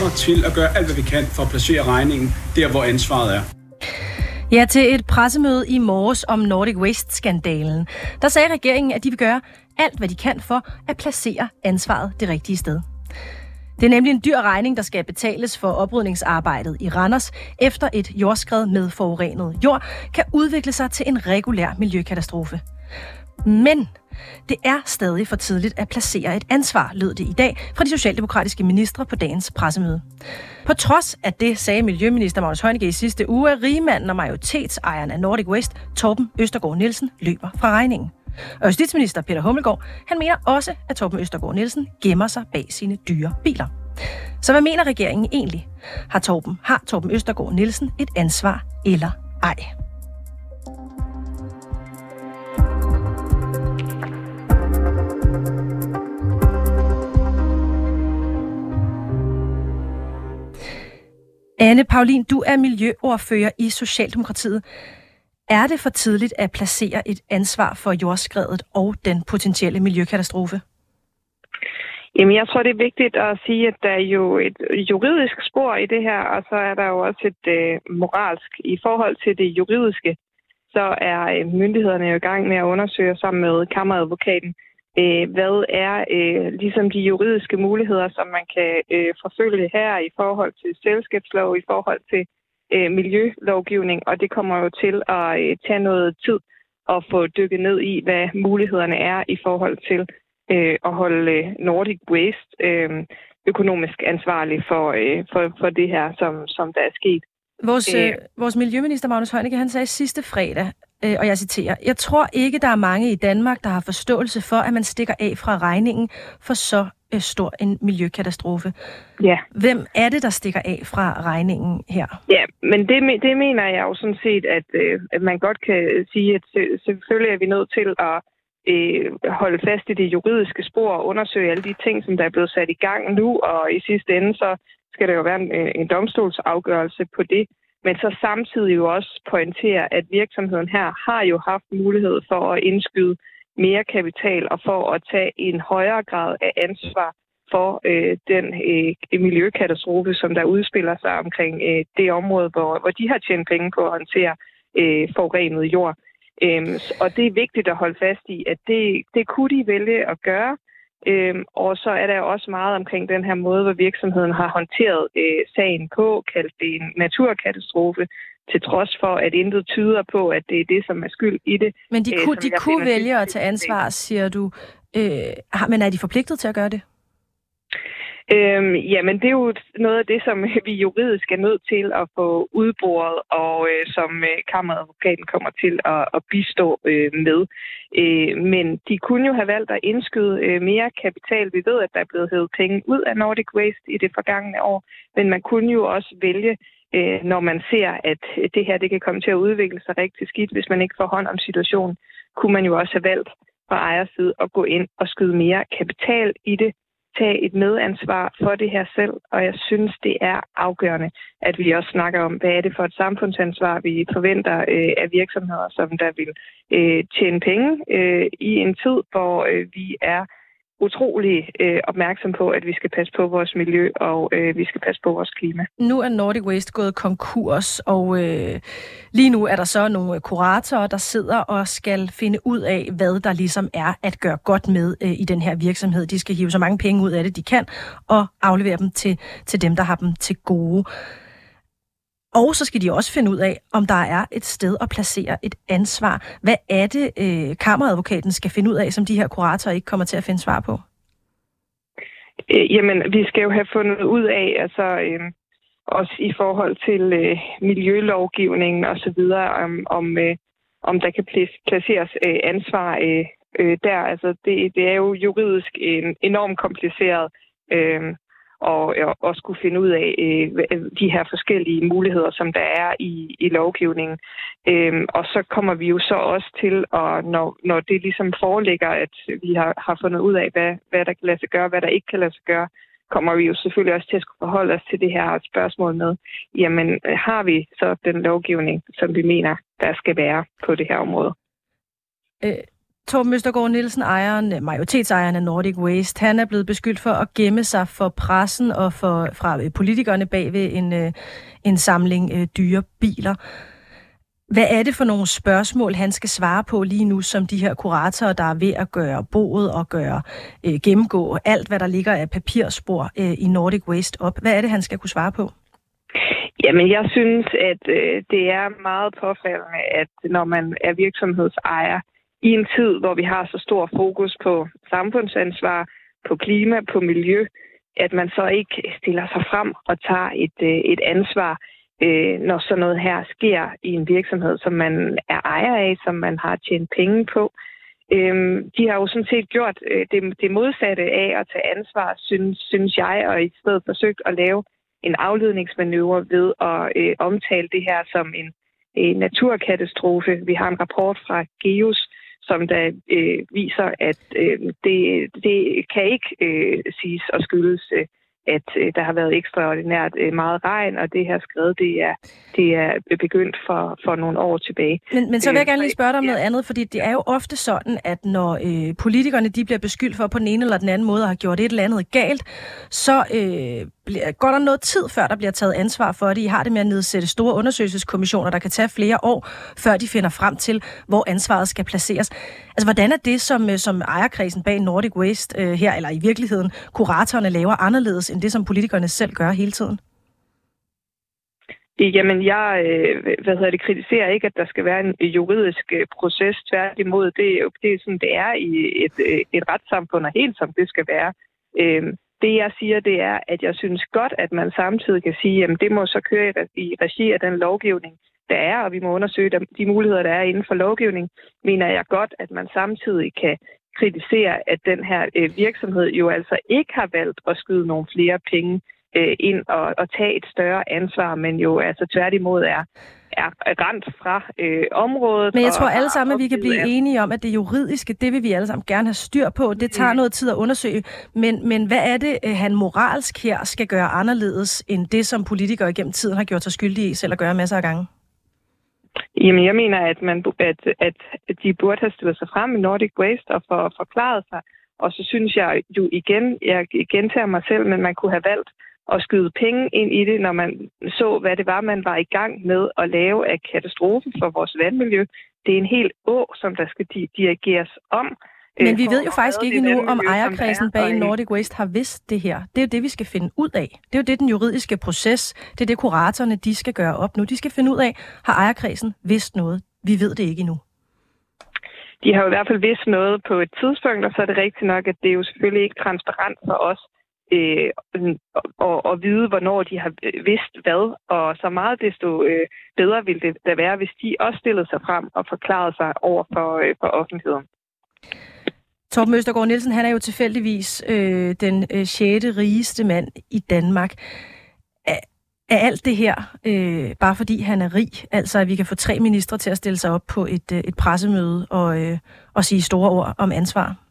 kommer til at gøre alt, hvad vi kan for at placere regningen der, hvor ansvaret er. Ja, til et pressemøde i morges om Nordic Waste-skandalen, der sagde regeringen, at de vil gøre alt, hvad de kan for at placere ansvaret det rigtige sted. Det er nemlig en dyr regning, der skal betales for oprydningsarbejdet i Randers, efter et jordskred med forurenet jord kan udvikle sig til en regulær miljøkatastrofe. Men det er stadig for tidligt at placere et ansvar, lød det i dag fra de socialdemokratiske ministre på dagens pressemøde. På trods af det sagde Miljøminister Magnus Heunicke i sidste uge, at rigmanden og majoritetsejeren af Nordic West, Torben Østergaard Nielsen, løber fra regningen. Og justitsminister Peter Hummelgaard, han mener også, at Torben Østergaard Nielsen gemmer sig bag sine dyre biler. Så hvad mener regeringen egentlig? Har Torben, har Torben Østergaard Nielsen et ansvar eller ej? Anne Paulin, du er miljøordfører i Socialdemokratiet. Er det for tidligt at placere et ansvar for jordskredet og den potentielle miljøkatastrofe? Jamen, jeg tror, det er vigtigt at sige, at der er jo et juridisk spor i det her, og så er der jo også et øh, moralsk. I forhold til det juridiske, så er øh, myndighederne jo i gang med at undersøge sammen med kammeradvokaten, øh, hvad er øh, ligesom de juridiske muligheder, som man kan øh, forfølge her i forhold til selskabslov, i forhold til øh, miljølovgivning, og det kommer jo til at øh, tage noget tid at få dykket ned i, hvad mulighederne er i forhold til øh, at holde øh, Nordic Waste øh, økonomisk ansvarlig for, øh, for, for det her, som, som der er sket. Vores, øh, vores miljøminister Magnus Heunicke, han sagde sidste fredag, øh, og jeg citerer, Jeg tror ikke, der er mange i Danmark, der har forståelse for, at man stikker af fra regningen for så øh, stor en miljøkatastrofe. Ja. Hvem er det, der stikker af fra regningen her? Ja, men det, det mener jeg jo sådan set, at, øh, at man godt kan sige, at selvfølgelig er vi nødt til at øh, holde fast i det juridiske spor og undersøge alle de ting, som der er blevet sat i gang nu, og i sidste ende så skal der jo være en, en domstolsafgørelse på det. Men så samtidig jo også pointere, at virksomheden her har jo haft mulighed for at indskyde mere kapital og for at tage en højere grad af ansvar for øh, den øh, miljøkatastrofe, som der udspiller sig omkring øh, det område, hvor, hvor de har tjent penge på at håndtere øh, forurenet jord. Øhm, og det er vigtigt at holde fast i, at det, det kunne de vælge at gøre. Øhm, og så er der også meget omkring den her måde, hvor virksomheden har håndteret øh, sagen på, kaldt det en naturkatastrofe, til trods for, at intet tyder på, at det er det, som er skyld i det. Men de, øh, kunne, de kunne vælge at tage ansvar, siger du. Øh, men er de forpligtet til at gøre det? Øhm, jamen, det er jo noget af det, som vi juridisk er nødt til at få udboret, og øh, som øh, kammeradvokaten kommer til at, at bistå øh, med. Øh, men de kunne jo have valgt at indskyde øh, mere kapital. Vi ved, at der er blevet hævet penge ud af Nordic Waste i det forgangne år, men man kunne jo også vælge øh, når man ser, at det her det kan komme til at udvikle sig rigtig skidt, hvis man ikke får hånd om situationen, kunne man jo også have valgt fra ejers side at gå ind og skyde mere kapital i det, tage et medansvar for det her selv, og jeg synes, det er afgørende, at vi også snakker om, hvad er det for et samfundsansvar, vi forventer øh, af virksomheder, som der vil øh, tjene penge øh, i en tid, hvor øh, vi er utrolig øh, opmærksom på, at vi skal passe på vores miljø, og øh, vi skal passe på vores klima. Nu er Nordic Waste gået konkurs, og øh, lige nu er der så nogle øh, kuratorer, der sidder og skal finde ud af, hvad der ligesom er at gøre godt med øh, i den her virksomhed. De skal hive så mange penge ud af det, de kan, og aflevere dem til, til dem, der har dem til gode. Og så skal de også finde ud af, om der er et sted at placere et ansvar. Hvad er det, øh, kammeradvokaten skal finde ud af, som de her kuratorer ikke kommer til at finde svar på? Øh, jamen, vi skal jo have fundet ud af, altså øh, også i forhold til øh, miljølovgivningen og så videre, om, om, øh, om der kan placeres øh, ansvar øh, øh, der. Altså, det, det er jo juridisk en, enormt kompliceret. Øh, og, øh, og skulle finde ud af øh, de her forskellige muligheder, som der er i, i lovgivningen. Øh, og så kommer vi jo så også til, at når, når det ligesom foreligger, at vi har, har fundet ud af, hvad, hvad der kan lade sig gøre, hvad der ikke kan lade sig gøre, kommer vi jo selvfølgelig også til at skulle forholde os til det her spørgsmål med, jamen øh, har vi så den lovgivning, som vi mener, der skal være på det her område? Øh, Torben Østergaard Nielsen, ejeren, øh, majoritetsejeren af Nordic Waste, han er blevet beskyldt for at gemme sig for pressen og for, fra øh, politikerne bag ved en, en samling dyre biler. Hvad er det for nogle spørgsmål, han skal svare på lige nu, som de her kuratorer, der er ved at gøre boet og gøre øh, gennemgå alt, hvad der ligger af papirspor øh, i Nordic Waste op? Hvad er det, han skal kunne svare på? Jamen, jeg synes, at øh, det er meget påfaldende, at når man er virksomhedsejer i en tid, hvor vi har så stor fokus på samfundsansvar, på klima, på miljø, at man så ikke stiller sig frem og tager et, øh, et ansvar, øh, når sådan noget her sker i en virksomhed, som man er ejer af, som man har tjent penge på. Øh, de har jo sådan set gjort øh, det, det modsatte af at tage ansvar, synes, synes jeg, og i stedet forsøgt at lave en afledningsmanøvre ved at øh, omtale det her som en, en naturkatastrofe. Vi har en rapport fra GEOS, som der øh, viser, at øh, det, det kan ikke øh, siges at skyldes øh, at øh, der har været ekstraordinært øh, meget regn, og det her skred, det er, det er begyndt for, for nogle år tilbage. Men, men så vil jeg øh, gerne lige spørge dig om noget andet, fordi det er jo ofte sådan, at når øh, politikerne de bliver beskyldt for på den ene eller den anden måde at have gjort et eller andet galt, så øh, går der noget tid, før der bliver taget ansvar for det. I har det med at nedsætte store undersøgelseskommissioner, der kan tage flere år, før de finder frem til, hvor ansvaret skal placeres. Altså, hvordan er det, som, øh, som ejerkredsen bag Nordic Waste øh, her, eller i virkeligheden kuratorerne laver anderledes, end det, som politikerne selv gør hele tiden? Jamen, jeg øh, hvad hedder det, kritiserer ikke, at der skal være en juridisk øh, proces. Tværtimod, det det er sådan, det er i et, et retssamfund, og helt som det skal være. Øhm, det jeg siger, det er, at jeg synes godt, at man samtidig kan sige, at det må så køre i regi af den lovgivning, der er, og vi må undersøge de muligheder, der er inden for lovgivning, mener jeg godt, at man samtidig kan kritisere, at den her øh, virksomhed jo altså ikke har valgt at skyde nogle flere penge øh, ind og, og tage et større ansvar, men jo altså tværtimod er er rent fra øh, området. Men jeg tror alle sammen, at vi kan blive enige om, at det juridiske, det vil vi alle sammen gerne have styr på. Det tager mm. noget tid at undersøge. Men, men hvad er det, øh, han moralsk her skal gøre anderledes, end det, som politikere gennem tiden har gjort sig skyldige i selv at gøre masser af gange? Jamen, jeg mener, at, man, at, at de burde have stillet sig frem i Nordic Waste og for, forklaret sig. Og så synes jeg jo igen, jeg gentager mig selv, men man kunne have valgt at skyde penge ind i det, når man så, hvad det var, man var i gang med at lave af katastrofe for vores vandmiljø. Det er en helt å, som der skal dirigeres om. Men øh, vi ved jo faktisk ikke nu, om ejerkredsen bag Nordic Waste har vidst det her. Det er jo det, vi skal finde ud af. Det er jo det, den juridiske proces, det er det, kuratorerne de skal gøre op nu. De skal finde ud af, har ejerkredsen vidst noget? Vi ved det ikke endnu. De har jo i hvert fald vidst noget på et tidspunkt, og så er det rigtigt nok, at det er jo selvfølgelig ikke transparent for os, øh, og, og vide, hvornår de har øh, vidst hvad. Og så meget desto øh, bedre ville det da være, hvis de også stillede sig frem og forklarede sig over for, øh, for offentligheden. Torben Østergaard Nielsen, han er jo tilfældigvis øh, den øh, 6. rigeste mand i Danmark. Er, er alt det her øh, bare fordi han er rig? Altså at vi kan få tre ministre til at stille sig op på et, øh, et pressemøde og, øh, og sige store ord om ansvar?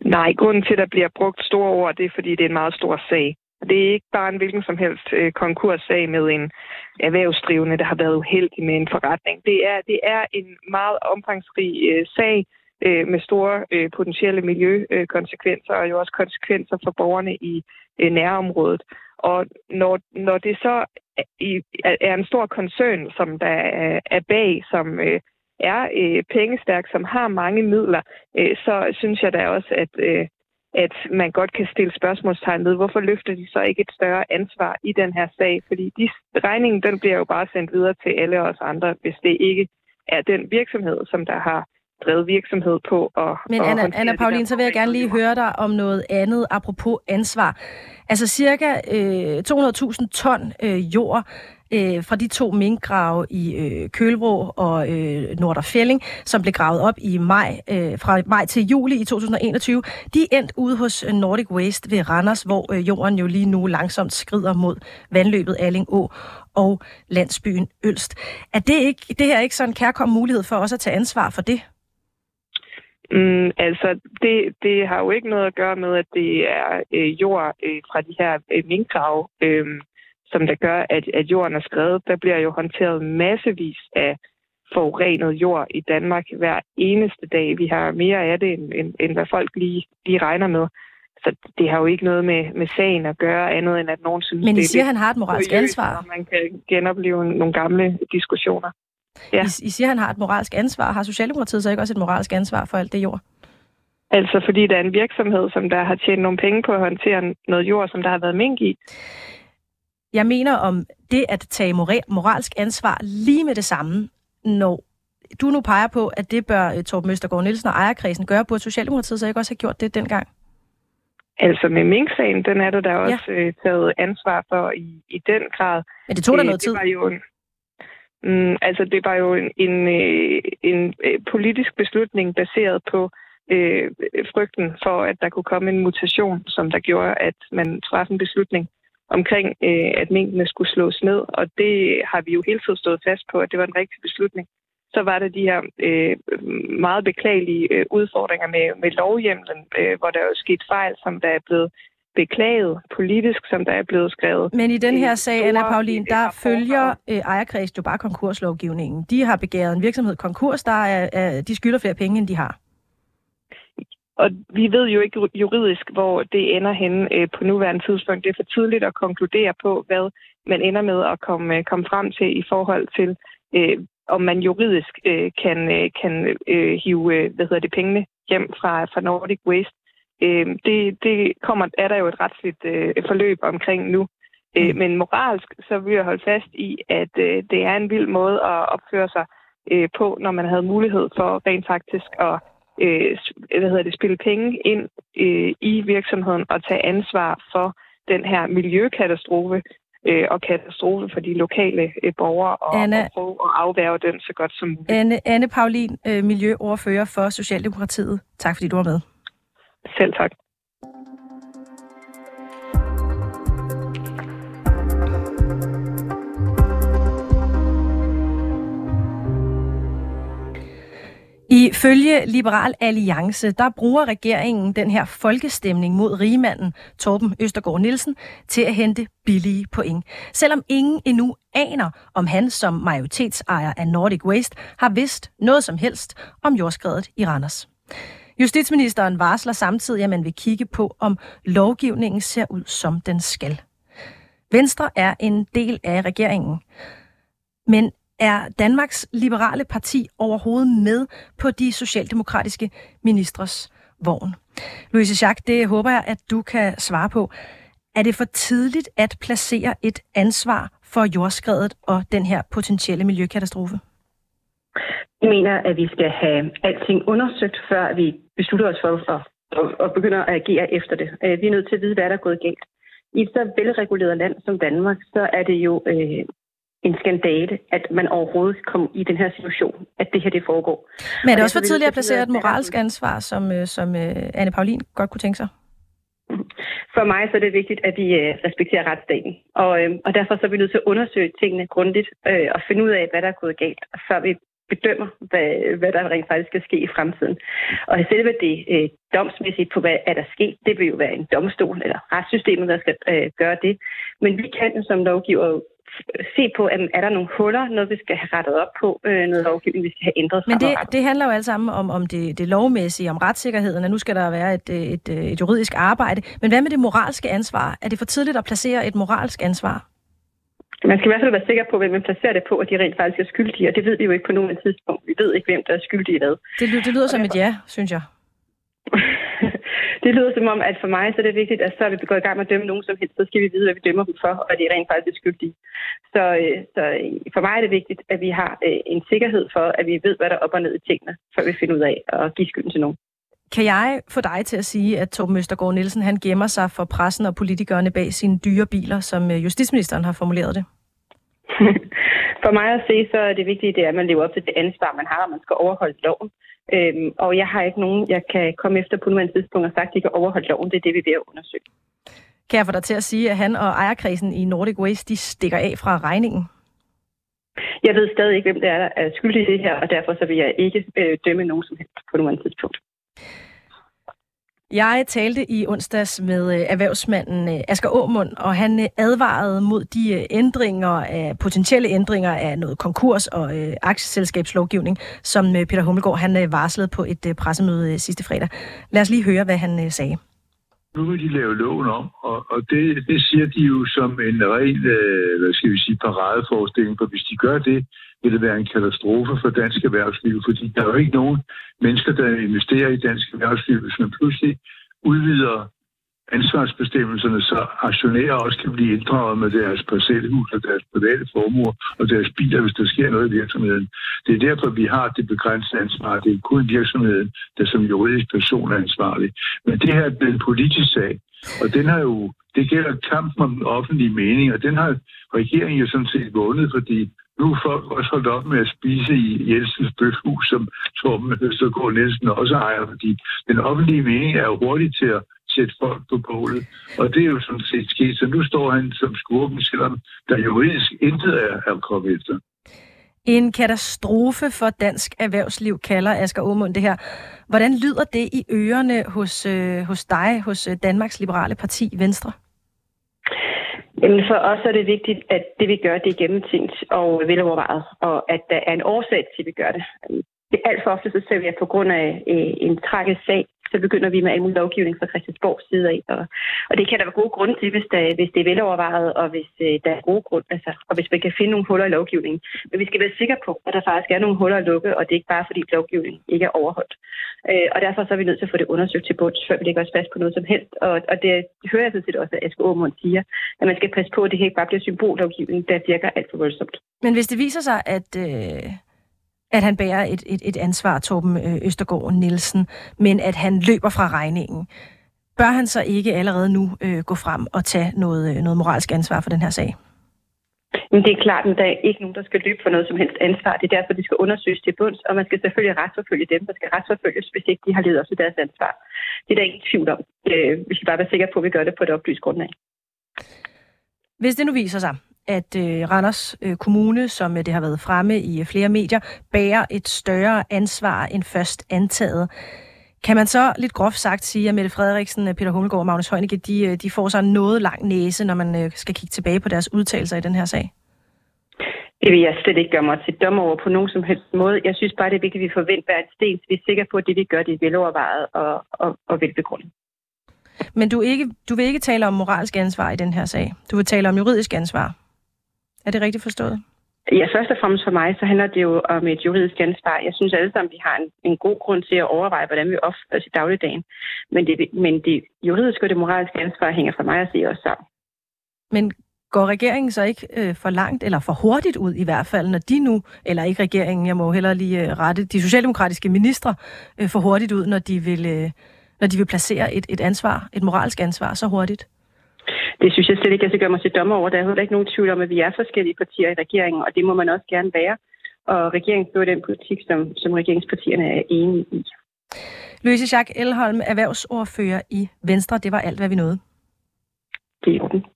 Nej, grunden til, at der bliver brugt store ord, det er, fordi det er en meget stor sag. Det er ikke bare en hvilken som helst øh, konkurssag med en erhvervsdrivende, der har været uheldig med en forretning. Det er, det er en meget omfangsrig øh, sag øh, med store øh, potentielle miljøkonsekvenser og jo også konsekvenser for borgerne i øh, nærområdet. Og når, når det så er, er en stor koncern, som der er bag, som øh, er øh, pengestærk, som har mange midler, øh, så synes jeg da også, at, øh, at man godt kan stille spørgsmålstegn ved, hvorfor løfter de så ikke et større ansvar i den her sag? Fordi de, regningen den bliver jo bare sendt videre til alle os andre, hvis det ikke er den virksomhed, som der har drevet virksomhed på. Og, Men og Anna, Anna Pauline, så vil jeg gerne lige høre dig om noget andet apropos ansvar. Altså cirka øh, 200.000 ton øh, jord øh, fra de to minkgrave i øh, Kølvrå og øh, Norderfælling, som blev gravet op i maj, øh, fra maj til juli i 2021, de endt ude hos øh, Nordic Waste ved Randers, hvor øh, jorden jo lige nu langsomt skrider mod vandløbet Alling Å og landsbyen Ølst. Er det, ikke, det her ikke sådan en kærkom mulighed for os at tage ansvar for det? Mm, altså, det, det har jo ikke noget at gøre med, at det er øh, jord øh, fra de her øh, minkgrave, øh, som der gør, at, at jorden er skrevet. Der bliver jo håndteret massevis af forurenet jord i Danmark hver eneste dag. Vi har mere af det, end, end, end hvad folk lige, lige regner med. Så det har jo ikke noget med, med sagen at gøre, andet end at nogen synes, Men I det siger, er at han har et moralsk ansvar. Og man kan genopleve nogle gamle diskussioner. Ja. I, I siger, han har et moralsk ansvar. Har Socialdemokratiet så ikke også et moralsk ansvar for alt det jord? Altså fordi der er en virksomhed, som der har tjent nogle penge på at håndtere noget jord, som der har været mink i. Jeg mener om det at tage moralsk ansvar lige med det samme, når du nu peger på, at det bør uh, Torben Østergaard Nielsen og ejerkredsen gøre, burde Socialdemokratiet så ikke også have gjort det dengang? Altså med Mink-sagen, den er der da også ja. øh, taget ansvar for i, i den grad. Men det tog da noget tid. Var jo en, mm, altså det var jo en, en, øh, en, en øh, politisk beslutning baseret på øh, frygten for, at der kunne komme en mutation, som der gjorde, at man træffede en beslutning omkring, øh, at minkene skulle slås ned. Og det har vi jo hele tiden stået fast på, at det var en rigtig beslutning. Så var der de her øh, meget beklagelige øh, udfordringer med, med lovhjemlen, øh, hvor der er jo sket fejl, som der er blevet beklaget politisk, som der er blevet skrevet. Men i den her sag, Anna Paulin, der følger øh, ejerkreds jo bare konkurslovgivningen. De har begæret en virksomhed konkurs, der er, er, de skylder flere penge, end de har. Og vi ved jo ikke juridisk, hvor det ender henne øh, på nuværende tidspunkt. Det er for tidligt at konkludere på, hvad man ender med at komme, øh, komme frem til i forhold til, øh, om man juridisk øh, kan, kan øh, hive hvad hedder det, pengene hjem fra, fra Nordic Waste. Øh, det, det kommer, er der jo et retsligt øh, forløb omkring nu. Øh, mm. men moralsk, så vil jeg holde fast i, at øh, det er en vild måde at opføre sig øh, på, når man havde mulighed for rent faktisk at øh, hvad hedder det, spille penge ind øh, i virksomheden og tage ansvar for den her miljøkatastrofe øh, og katastrofe for de lokale øh, borgere og, Anne, og prøve at afværge den så godt som muligt. Anne, Anne Paulin, øh, miljøordfører for Socialdemokratiet. Tak fordi du var med. Selv tak. Ifølge Liberal Alliance, der bruger regeringen den her folkestemning mod rigmanden Torben Østergaard Nielsen til at hente billige point. Selvom ingen endnu aner, om han som majoritetsejer af Nordic Waste har vidst noget som helst om jordskredet i Randers. Justitsministeren varsler samtidig, at man vil kigge på, om lovgivningen ser ud, som den skal. Venstre er en del af regeringen. Men er Danmarks Liberale Parti overhovedet med på de socialdemokratiske ministres vogn? Louise Schack, det håber jeg, at du kan svare på. Er det for tidligt at placere et ansvar for jordskredet og den her potentielle miljøkatastrofe? Jeg mener, at vi skal have alting undersøgt, før vi beslutter os for at, at, begynder begynde at agere efter det. Øh, vi er nødt til at vide, hvad der er gået galt. I et så velreguleret land som Danmark, så er det jo øh, en skandale, at man overhovedet kom i den her situation, at det her det foregår. Men er det også for tidligt at placere et moralsk ansvar, som, øh, som uh, Anne Paulin godt kunne tænke sig? For mig så er det vigtigt, at vi uh, respekterer retsstaten. Og, uh, og derfor så er vi nødt til at undersøge tingene grundigt uh, og finde ud af, hvad der er gået galt, før vi bedømmer, hvad, hvad der rent faktisk skal ske i fremtiden. Og selve det uh, domsmæssigt på, hvad er der sket, det vil jo være en domstol eller retssystemet, der skal uh, gøre det. Men vi kan jo som lovgiver se på, at er der nogle huller, noget vi skal have rettet op på, øh, noget lovgivning, vi skal have ændret Men det, det handler jo alt sammen om, om det, det lovmæssige, om retssikkerheden, og nu skal der være et, et, et juridisk arbejde. Men hvad med det moralske ansvar? Er det for tidligt at placere et moralsk ansvar? Man skal i hvert fald være sikker på, hvem man placerer det på, at de rent faktisk er skyldige, og det ved vi jo ikke på nogen tidspunkt. Vi ved ikke, hvem der er skyldige i hvad. Det, det lyder som et ja, synes jeg. det lyder som om, at for mig så er det vigtigt, at så er vi går i gang med at dømme nogen som helst, så skal vi vide, hvad vi dømmer dem for, og at de rent faktisk er skyldige. Så, øh, så for mig er det vigtigt, at vi har øh, en sikkerhed for, at vi ved, hvad der er op og ned i tingene, før vi finder ud af at give skylden til nogen. Kan jeg få dig til at sige, at Torben Østergaard Nielsen han gemmer sig for pressen og politikerne bag sine dyre biler, som øh, justitsministeren har formuleret det? for mig at se, så er det vigtige, det er, at man lever op til det ansvar, man har, og man skal overholde loven. Øhm, og jeg har ikke nogen, jeg kan komme efter på nuværende tidspunkt og sagt, at de kan overholde loven. Det er det, vi er ved at undersøge. Kan jeg få dig til at sige, at han og ejerkredsen i Nordic Waste, de stikker af fra regningen? Jeg ved stadig ikke, hvem det er, der er skyldig i det her, og derfor så vil jeg ikke øh, dømme nogen som helst på nuværende tidspunkt. Jeg talte i onsdags med øh, erhvervsmanden øh, Asger Aumund, og han øh, advarede mod de ændringer af potentielle ændringer af noget konkurs og øh, aktieselskabslovgivning, som Peter Hummelgaard han varslede på et pressemøde sidste fredag. Lad os lige høre, hvad han sagde. Nu vil de lave loven om, og, og det, det siger de jo som en ren, øh, hvad skal vi sige, paradeforestilling, for hvis de gør det, vil det være en katastrofe for dansk erhvervsliv, fordi der er jo ikke nogen mennesker, der investerer i dansk erhvervsliv, hvis man pludselig udvider ansvarsbestemmelserne, så aktionærer også kan blive inddraget med deres parcelhus og deres private formuer og deres biler, hvis der sker noget i virksomheden. Det er derfor, vi har det begrænsede ansvar. Det er kun virksomheden, der som juridisk person er ansvarlig. Men det her er en politisk sag, og den har jo, det gælder kampen om den offentlige mening, og den har regeringen jo sådan set vundet, fordi nu er folk også holdt op med at spise i Jensens bøfhus, som Torben Østergaard Nielsen også ejer, fordi den offentlige mening er jo hurtigt til at sætte folk på bålet. Og det er jo sådan set sket. Så nu står han som skurken, selvom der juridisk intet er, er kommet efter. En katastrofe for dansk erhvervsliv, kalder Asger Aumund det her. Hvordan lyder det i ørerne hos, øh, hos dig, hos øh, Danmarks Liberale Parti, Venstre? Jamen for os er det vigtigt, at det vi gør, det er gennemtænkt og velovervejet, og at der er en årsag til, at vi gør det. Alt for ofte så ser vi, at på grund af øh, en tragisk sag, så begynder vi med al mulig lovgivning fra Christiansborgs side af. Og, og det kan der være gode grunde til, hvis, der, hvis det er velovervejet, og hvis øh, der er gode grunde, altså, og hvis man kan finde nogle huller i lovgivningen. Men vi skal være sikre på, at der faktisk er nogle huller at lukke, og det er ikke bare fordi lovgivningen ikke er overholdt. Øh, og derfor så er vi nødt til at få det undersøgt til bunds, før vi lægger os fast på noget som helst. Og, og det hører jeg sådan set også, at Aske Aumund siger, at man skal passe på, at det her ikke bare bliver symbollovgivning, der virker alt for voldsomt. Men hvis det viser sig, at øh at han bærer et, et, et ansvar, Torben øh, Østergaard Nielsen, men at han løber fra regningen. Bør han så ikke allerede nu øh, gå frem og tage noget, øh, noget moralsk ansvar for den her sag? Men det er klart, at der er ikke nogen, der skal løbe for noget som helst ansvar. Det er derfor, de skal undersøges til bunds, og man skal selvfølgelig retsforfølge dem, der skal retsforfølges, hvis ikke de har levet op til deres ansvar. Det er der ingen tvivl om. Vi skal bare være sikre på, at vi gør det på et oplyst grundlag. Hvis det nu viser sig, at øh, Randers øh, Kommune, som øh, det har været fremme i øh, flere medier, bærer et større ansvar end først antaget. Kan man så lidt groft sagt sige, at Mette Frederiksen, øh, Peter Hummelgaard og Magnus Heunicke, de, øh, de får sig noget lang næse, når man øh, skal kigge tilbage på deres udtalelser i den her sag? Det vil jeg slet ikke gøre mig til dommer over på nogen som helst måde. Jeg synes bare, det er vigtigt, at vi forventer hver en sten, så vi er sikre på, at det, vi gør, det er velovervejet og, og, og velbegrundet. Men du, ikke, du vil ikke tale om moralsk ansvar i den her sag. Du vil tale om juridisk ansvar. Er det rigtigt forstået? Ja, først og fremmest for mig, så handler det jo om et juridisk ansvar. Jeg synes alle sammen, vi har en, en god grund til at overveje, hvordan vi opfører os i dagligdagen. Men det, men det juridiske og det moralske ansvar hænger for mig at se også sammen. Men går regeringen så ikke øh, for langt, eller for hurtigt ud i hvert fald, når de nu, eller ikke regeringen, jeg må heller lige øh, rette, de socialdemokratiske ministre øh, for hurtigt ud, når de vil, øh, når de vil placere et, et ansvar, et moralsk ansvar så hurtigt? Det synes jeg slet ikke, jeg skal gøre mig til dommer over. Der er heller ikke nogen tvivl om, at vi er forskellige partier i regeringen, og det må man også gerne være. Og regeringen fører den politik, som, som regeringspartierne er enige i. Louise Jacques Elholm, erhvervsordfører i Venstre. Det var alt, hvad vi nåede. Det er.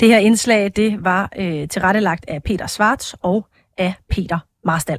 Det her indslag, det var øh, tilrettelagt af Peter Svarts og af Peter Marstal.